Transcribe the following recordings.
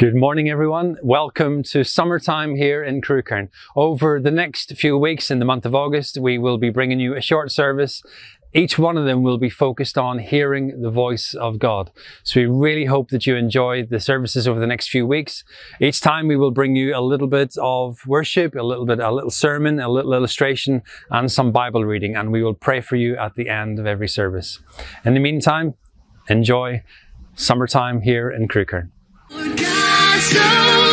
Good morning, everyone. Welcome to summertime here in Crewkerne. Over the next few weeks in the month of August, we will be bringing you a short service. Each one of them will be focused on hearing the voice of God. So we really hope that you enjoy the services over the next few weeks. Each time we will bring you a little bit of worship, a little bit, a little sermon, a little illustration, and some Bible reading, and we will pray for you at the end of every service. In the meantime, enjoy summertime here in Crewkerne. God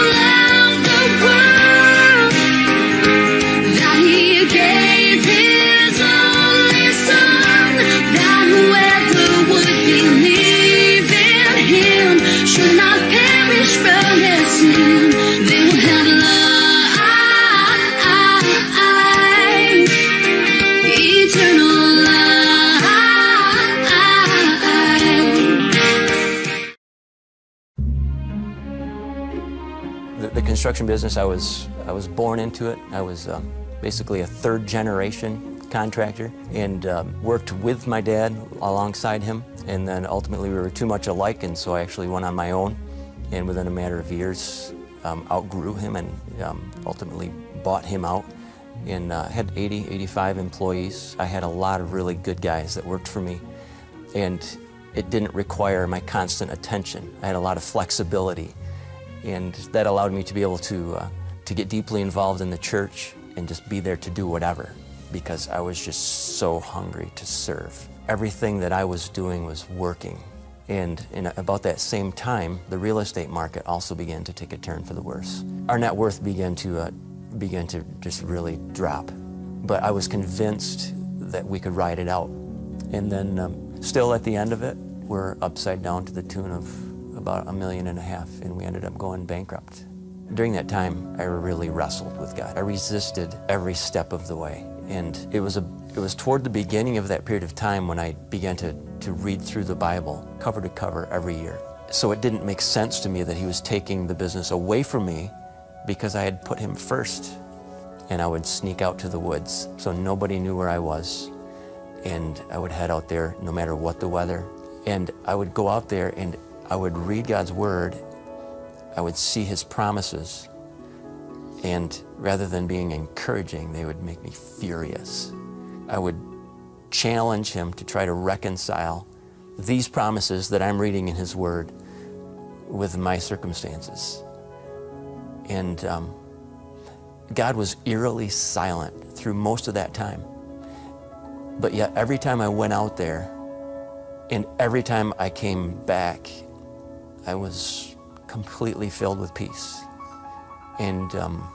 construction business, I was I was born into it. I was um, basically a third generation contractor and um, worked with my dad alongside him. And then ultimately we were too much alike, and so I actually went on my own. And within a matter of years, um, outgrew him and um, ultimately bought him out. And uh, had 80, 85 employees. I had a lot of really good guys that worked for me, and it didn't require my constant attention. I had a lot of flexibility and that allowed me to be able to uh, to get deeply involved in the church and just be there to do whatever because I was just so hungry to serve. Everything that I was doing was working. And in about that same time, the real estate market also began to take a turn for the worse. Our net worth began to uh, began to just really drop. But I was convinced that we could ride it out. And then, um, still at the end of it, we're upside down to the tune of about a million and a half, and we ended up going bankrupt. During that time, I really wrestled with God. I resisted every step of the way. And it was, a, it was toward the beginning of that period of time when I began to, to read through the Bible cover to cover every year. So it didn't make sense to me that he was taking the business away from me because I had put him first. And I would sneak out to the woods so nobody knew where I was. And I would head out there no matter what the weather. And I would go out there and I would read God's Word, I would see His promises, and rather than being encouraging, they would make me furious. I would challenge Him to try to reconcile these promises that I'm reading in His Word with my circumstances. And um, God was eerily silent through most of that time. But yet, every time I went out there, and every time I came back, I was completely filled with peace and, um,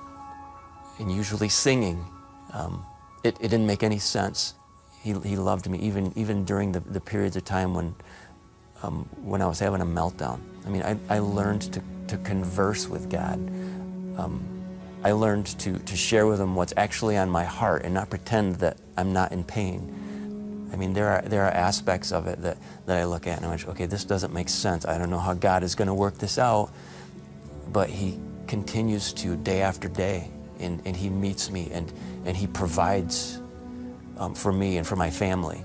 and usually singing. Um, it, it didn't make any sense. He, he loved me even, even during the, the periods of time when, um, when I was having a meltdown. I mean, I, I learned to, to converse with God. Um, I learned to, to share with Him what's actually on my heart and not pretend that I'm not in pain. I mean, there are, there are aspects of it that, that I look at and I'm like, okay, this doesn't make sense. I don't know how God is going to work this out. But He continues to day after day, and, and He meets me and, and He provides um, for me and for my family.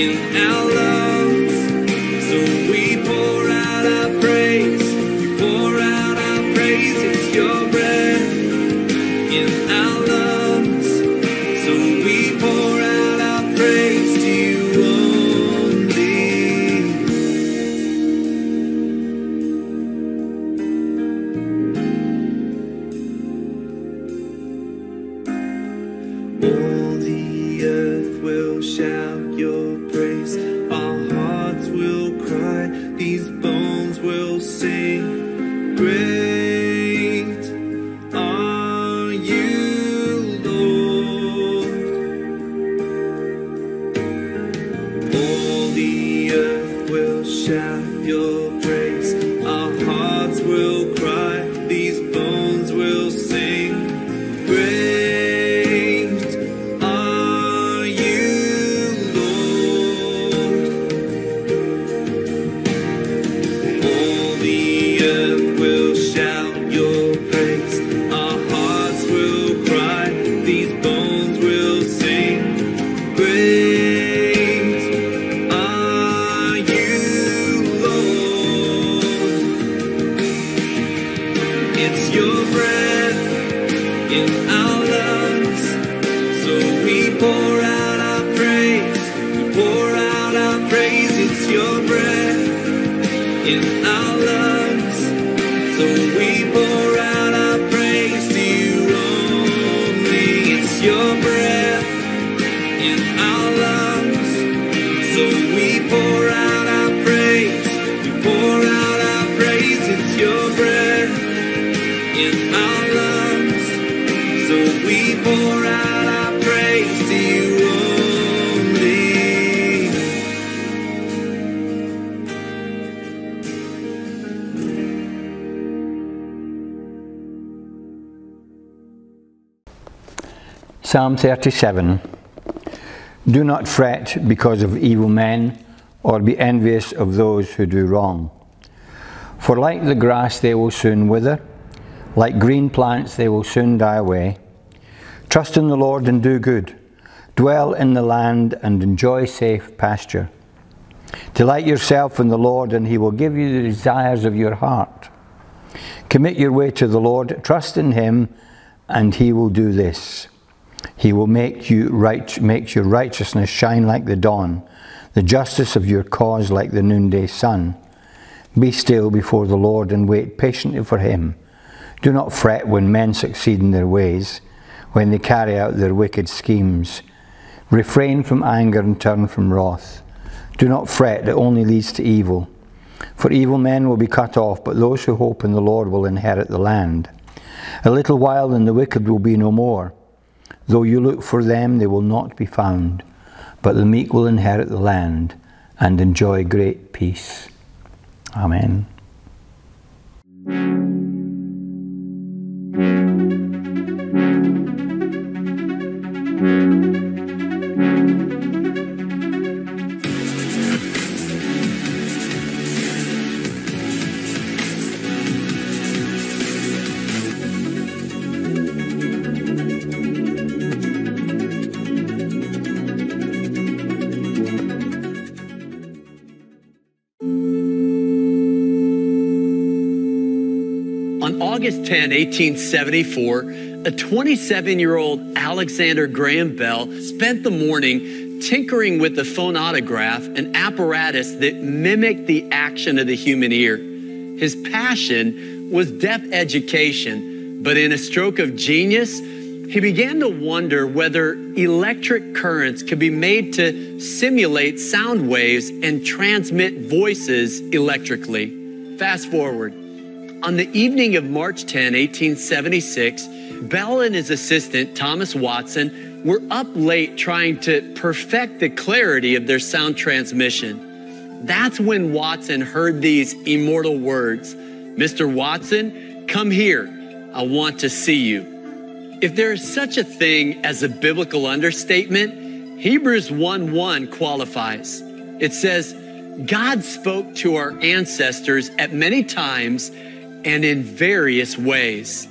in our lungs. Psalm 37 Do not fret because of evil men, or be envious of those who do wrong. For like the grass they will soon wither, like green plants they will soon die away. Trust in the Lord and do good. Dwell in the land and enjoy safe pasture. Delight yourself in the Lord, and he will give you the desires of your heart. Commit your way to the Lord, trust in him, and he will do this. He will make you right, makes your righteousness shine like the dawn, the justice of your cause like the noonday sun. Be still before the Lord and wait patiently for him. Do not fret when men succeed in their ways, when they carry out their wicked schemes. Refrain from anger and turn from wrath. Do not fret, it only leads to evil. For evil men will be cut off, but those who hope in the Lord will inherit the land. A little while and the wicked will be no more. Though you look for them, they will not be found. But the meek will inherit the land and enjoy great peace. Amen. 10, 1874, a 27 year old Alexander Graham Bell spent the morning tinkering with the phonautograph, an apparatus that mimicked the action of the human ear. His passion was deaf education, but in a stroke of genius, he began to wonder whether electric currents could be made to simulate sound waves and transmit voices electrically. Fast forward. On the evening of March 10, 1876, Bell and his assistant, Thomas Watson, were up late trying to perfect the clarity of their sound transmission. That's when Watson heard these immortal words Mr. Watson, come here. I want to see you. If there is such a thing as a biblical understatement, Hebrews 1 1 qualifies. It says, God spoke to our ancestors at many times and in various ways.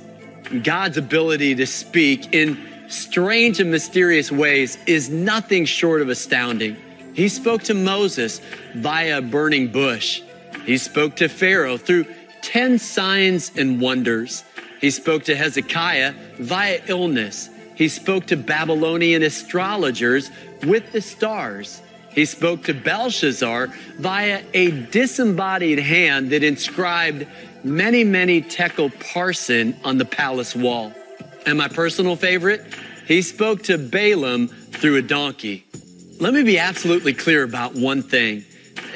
God's ability to speak in strange and mysterious ways is nothing short of astounding. He spoke to Moses via a burning bush. He spoke to Pharaoh through 10 signs and wonders. He spoke to Hezekiah via illness. He spoke to Babylonian astrologers with the stars. He spoke to Belshazzar via a disembodied hand that inscribed mene, mene tekel parsin on the palace wall. And my personal favorite, he spoke to Balaam through a donkey. Let me be absolutely clear about one thing.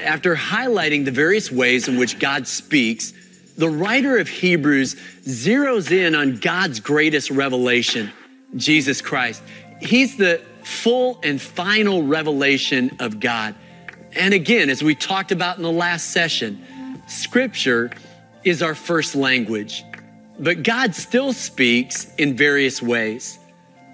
After highlighting the various ways in which God speaks, the writer of Hebrews zeroes in on God's greatest revelation, Jesus Christ. He's the full and final revelation of God. And again, as we talked about in the last session, Scripture is our first language, but God still speaks in various ways.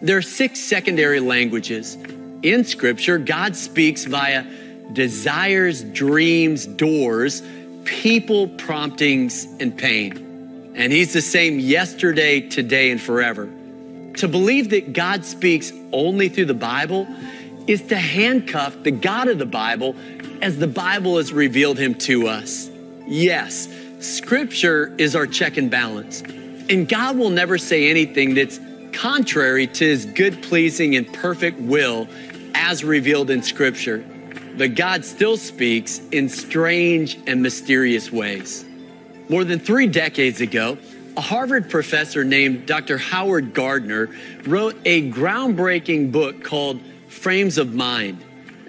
There are six secondary languages. In Scripture, God speaks via desires, dreams, doors, people, promptings, and pain. And He's the same yesterday, today, and forever. To believe that God speaks only through the Bible is to handcuff the God of the Bible as the Bible has revealed Him to us. Yes, Scripture is our check and balance. And God will never say anything that's contrary to His good, pleasing, and perfect will as revealed in Scripture. But God still speaks in strange and mysterious ways. More than three decades ago, a Harvard professor named Dr. Howard Gardner wrote a groundbreaking book called Frames of Mind.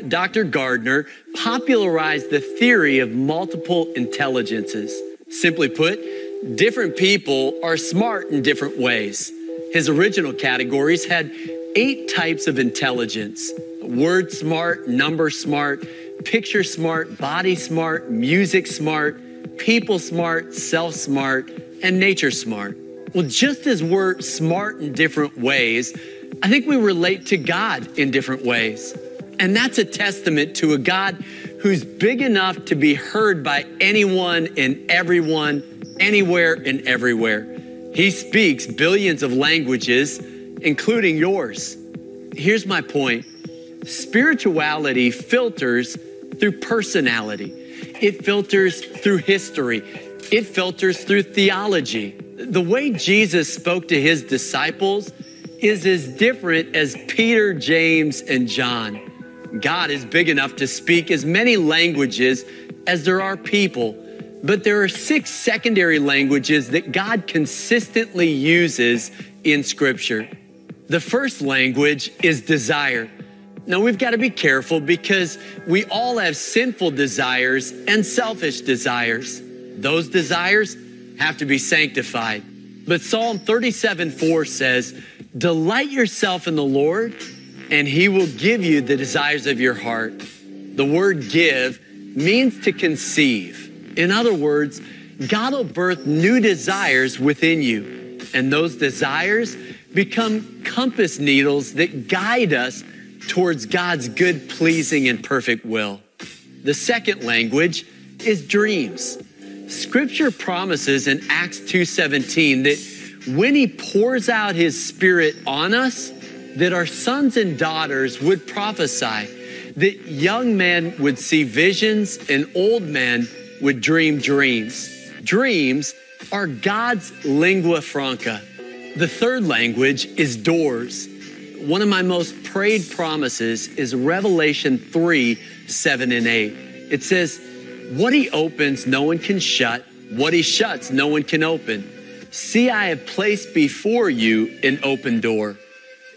Dr. Gardner popularized the theory of multiple intelligences. Simply put, different people are smart in different ways. His original categories had eight types of intelligence word smart, number smart, picture smart, body smart, music smart, people smart, self smart, and nature smart. Well, just as we're smart in different ways, I think we relate to God in different ways. And that's a testament to a God who's big enough to be heard by anyone and everyone, anywhere and everywhere. He speaks billions of languages, including yours. Here's my point spirituality filters through personality, it filters through history, it filters through theology. The way Jesus spoke to his disciples is as different as Peter, James, and John. God is big enough to speak as many languages as there are people, but there are six secondary languages that God consistently uses in Scripture. The first language is desire. Now, we've got to be careful because we all have sinful desires and selfish desires. Those desires have to be sanctified. But Psalm 37 4 says, Delight yourself in the Lord, and he will give you the desires of your heart. The word give means to conceive. In other words, God will birth new desires within you, and those desires become compass needles that guide us towards God's good, pleasing, and perfect will. The second language is dreams. Scripture promises in Acts 2:17 that when he pours out his spirit on us, that our sons and daughters would prophesy, that young men would see visions and old men would dream dreams. Dreams are God's lingua franca. The third language is doors. One of my most prayed promises is Revelation 3 7 and 8. It says, What he opens, no one can shut. What he shuts, no one can open. See, I have placed before you an open door.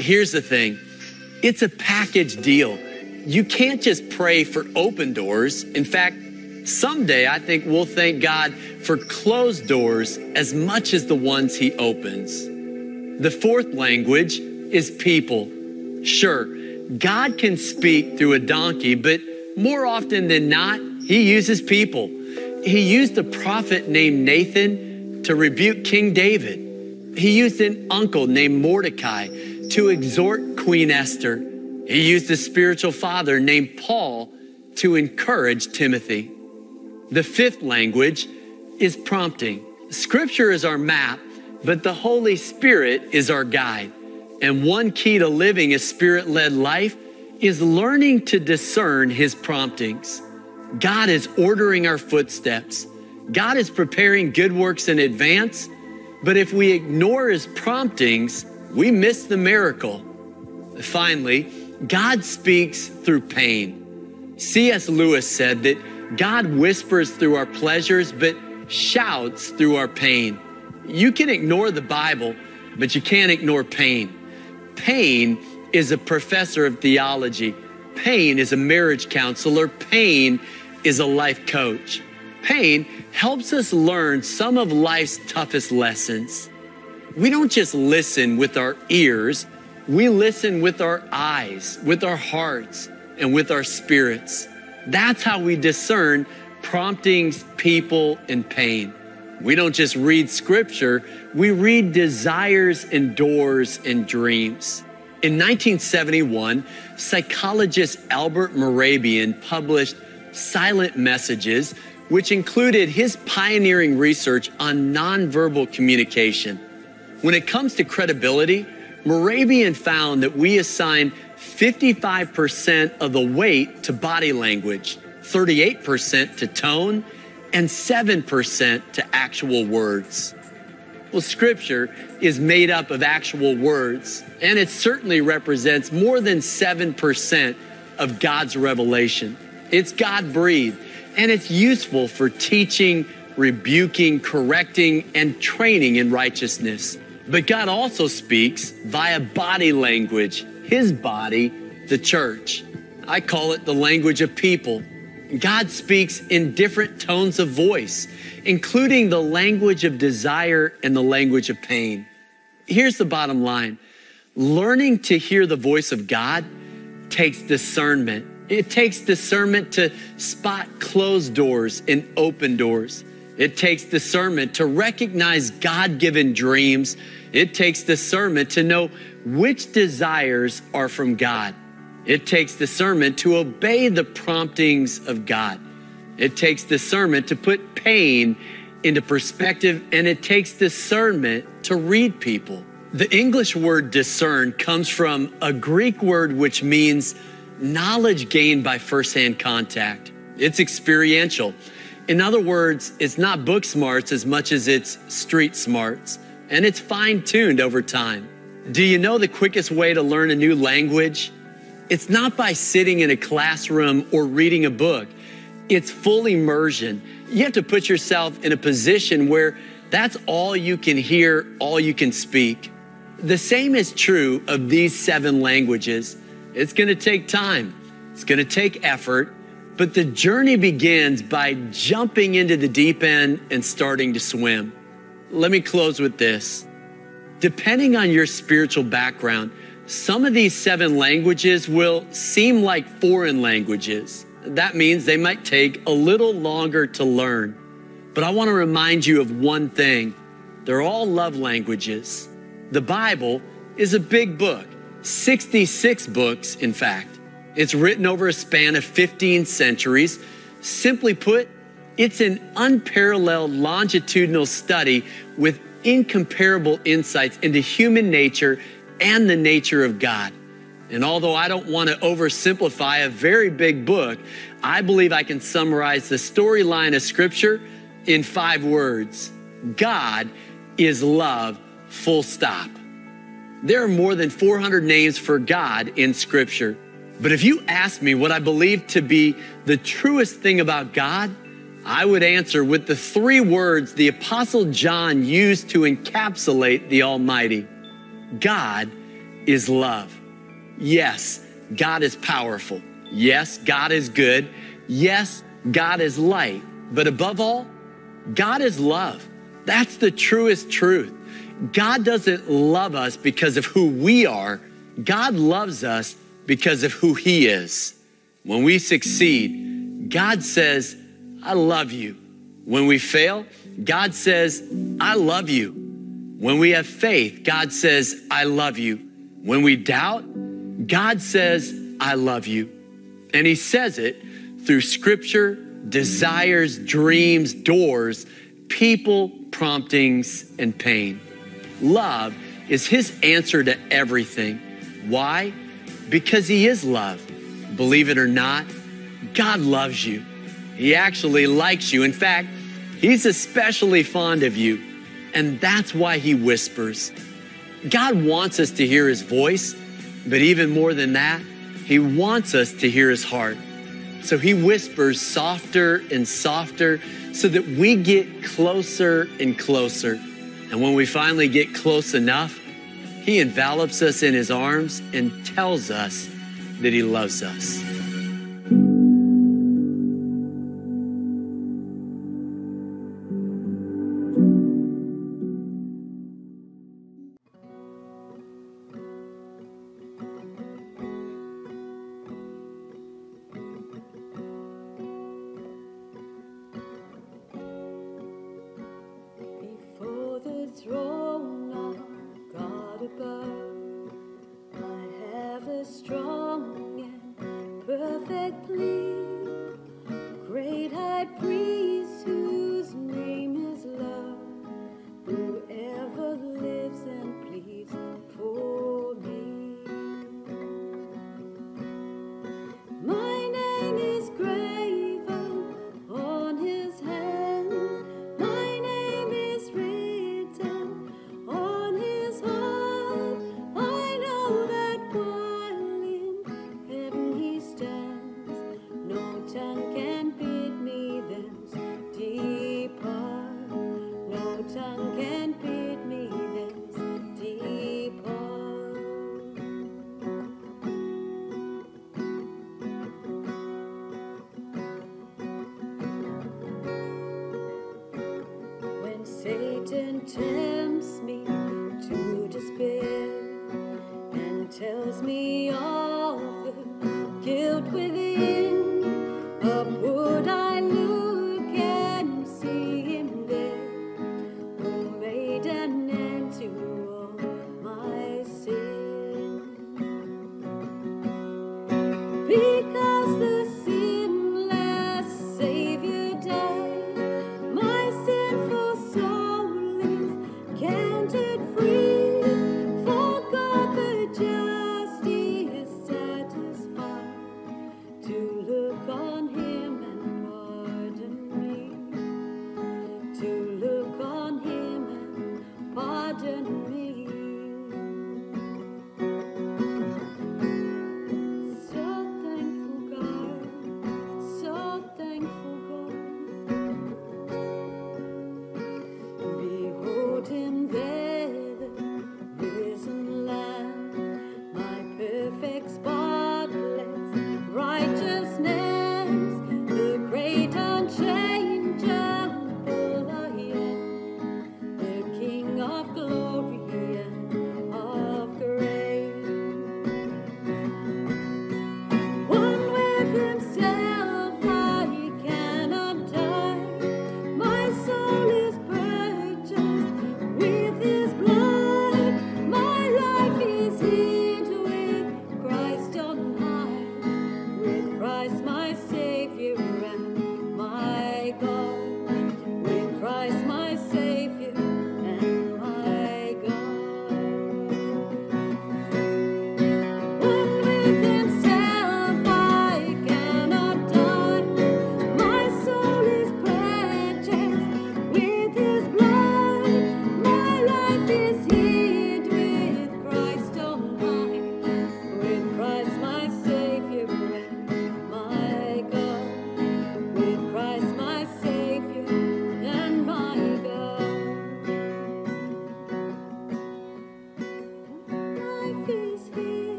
Here's the thing it's a package deal. You can't just pray for open doors. In fact, someday I think we'll thank God for closed doors as much as the ones He opens. The fourth language is people. Sure, God can speak through a donkey, but more often than not, He uses people. He used a prophet named Nathan to rebuke King David. He used an uncle named Mordecai to exhort Queen Esther. He used a spiritual father named Paul to encourage Timothy. The fifth language is prompting. Scripture is our map, but the Holy Spirit is our guide. And one key to living a spirit led life is learning to discern His promptings. God is ordering our footsteps. God is preparing good works in advance, but if we ignore His promptings, we miss the miracle. Finally, God speaks through pain. C.S. Lewis said that God whispers through our pleasures, but shouts through our pain. You can ignore the Bible, but you can't ignore pain. Pain is a professor of theology. Pain is a marriage counselor. Pain is a life coach. Pain helps us learn some of life's toughest lessons. We don't just listen with our ears, we listen with our eyes, with our hearts, and with our spirits. That's how we discern promptings, people, and pain. We don't just read scripture, we read desires and doors and dreams. In 1971, psychologist Albert Mehrabian published Silent Messages, which included his pioneering research on nonverbal communication. When it comes to credibility, Mehrabian found that we assign 55% of the weight to body language, 38% to tone, and 7% to actual words. Well, scripture is made up of actual words, and it certainly represents more than 7% of God's revelation. It's God breathed, and it's useful for teaching, rebuking, correcting, and training in righteousness. But God also speaks via body language, His body, the church. I call it the language of people. God speaks in different tones of voice, including the language of desire and the language of pain. Here's the bottom line learning to hear the voice of God takes discernment. It takes discernment to spot closed doors and open doors. It takes discernment to recognize God given dreams. It takes discernment to know which desires are from God. It takes discernment to obey the promptings of God. It takes discernment to put pain into perspective, and it takes discernment to read people. The English word discern comes from a Greek word which means knowledge gained by firsthand contact. It's experiential. In other words, it's not book smarts as much as it's street smarts, and it's fine tuned over time. Do you know the quickest way to learn a new language? It's not by sitting in a classroom or reading a book. It's full immersion. You have to put yourself in a position where that's all you can hear, all you can speak. The same is true of these seven languages. It's to take time, it's to take effort, but the journey begins by jumping into the deep end and starting to swim. Let me close with this. Depending on your spiritual background, some of these seven languages will seem like foreign languages. That means they might take a little longer to learn. But I want to remind you of one thing they're all love languages. The Bible is a big book, 66 books, in fact. It's written over a span of 15 centuries. Simply put, it's an unparalleled longitudinal study with incomparable insights into human nature and the nature of God. And although I don't want to oversimplify a very big book, I believe I can summarize the storyline of Scripture in five words God is love, full stop. There are more than 400 names for God in Scripture. But if you ask me what I believe to be the truest thing about God, I would answer with the three words the Apostle John used to encapsulate the Almighty God is love. Yes, God is powerful. Yes, God is good. Yes, God is light. But above all, God is love. That's the truest truth. God doesn't love us because of who we are. God loves us because of who He is. When we succeed, God says, I love you. When we fail, God says, I love you. When we have faith, God says, I love you. When we doubt, God says, I love you. And He says it through scripture, desires, dreams, doors, people, promptings, and pain. Love is His answer to everything. Why? Because He is love. Believe it or not, God loves you. He actually likes you. In fact, He's especially fond of you. And that's why He whispers. God wants us to hear His voice, but even more than that, He wants us to hear His heart. So He whispers softer and softer so that we get closer and closer. And when we finally get close enough, He envelops us in His arms and tells us that He loves us.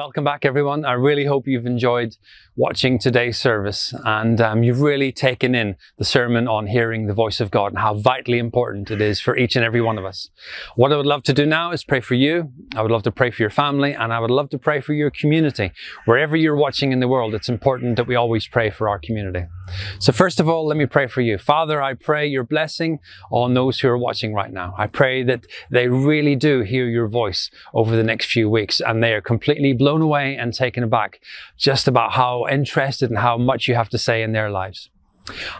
Welcome back, everyone. I really hope you've enjoyed watching today's service and um, you've really taken in the sermon on hearing the voice of God and how vitally important it is for each and every one of us. What I would love to do now is pray for you. I would love to pray for your family and I would love to pray for your community. Wherever you're watching in the world, it's important that we always pray for our community. So, first of all, let me pray for you. Father, I pray your blessing on those who are watching right now. I pray that they really do hear your voice over the next few weeks and they are completely blown away and taken aback just about how interested and how much you have to say in their lives.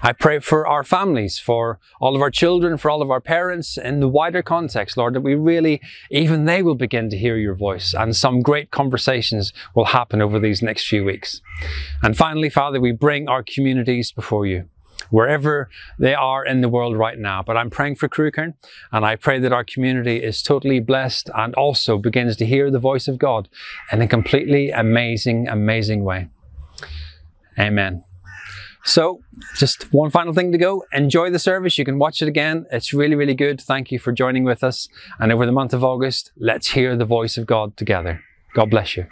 I pray for our families, for all of our children, for all of our parents in the wider context, Lord, that we really, even they will begin to hear your voice and some great conversations will happen over these next few weeks. And finally, Father, we bring our communities before you. Wherever they are in the world right now. But I'm praying for Crewkerne and I pray that our community is totally blessed and also begins to hear the voice of God in a completely amazing, amazing way. Amen. So, just one final thing to go. Enjoy the service. You can watch it again. It's really, really good. Thank you for joining with us. And over the month of August, let's hear the voice of God together. God bless you.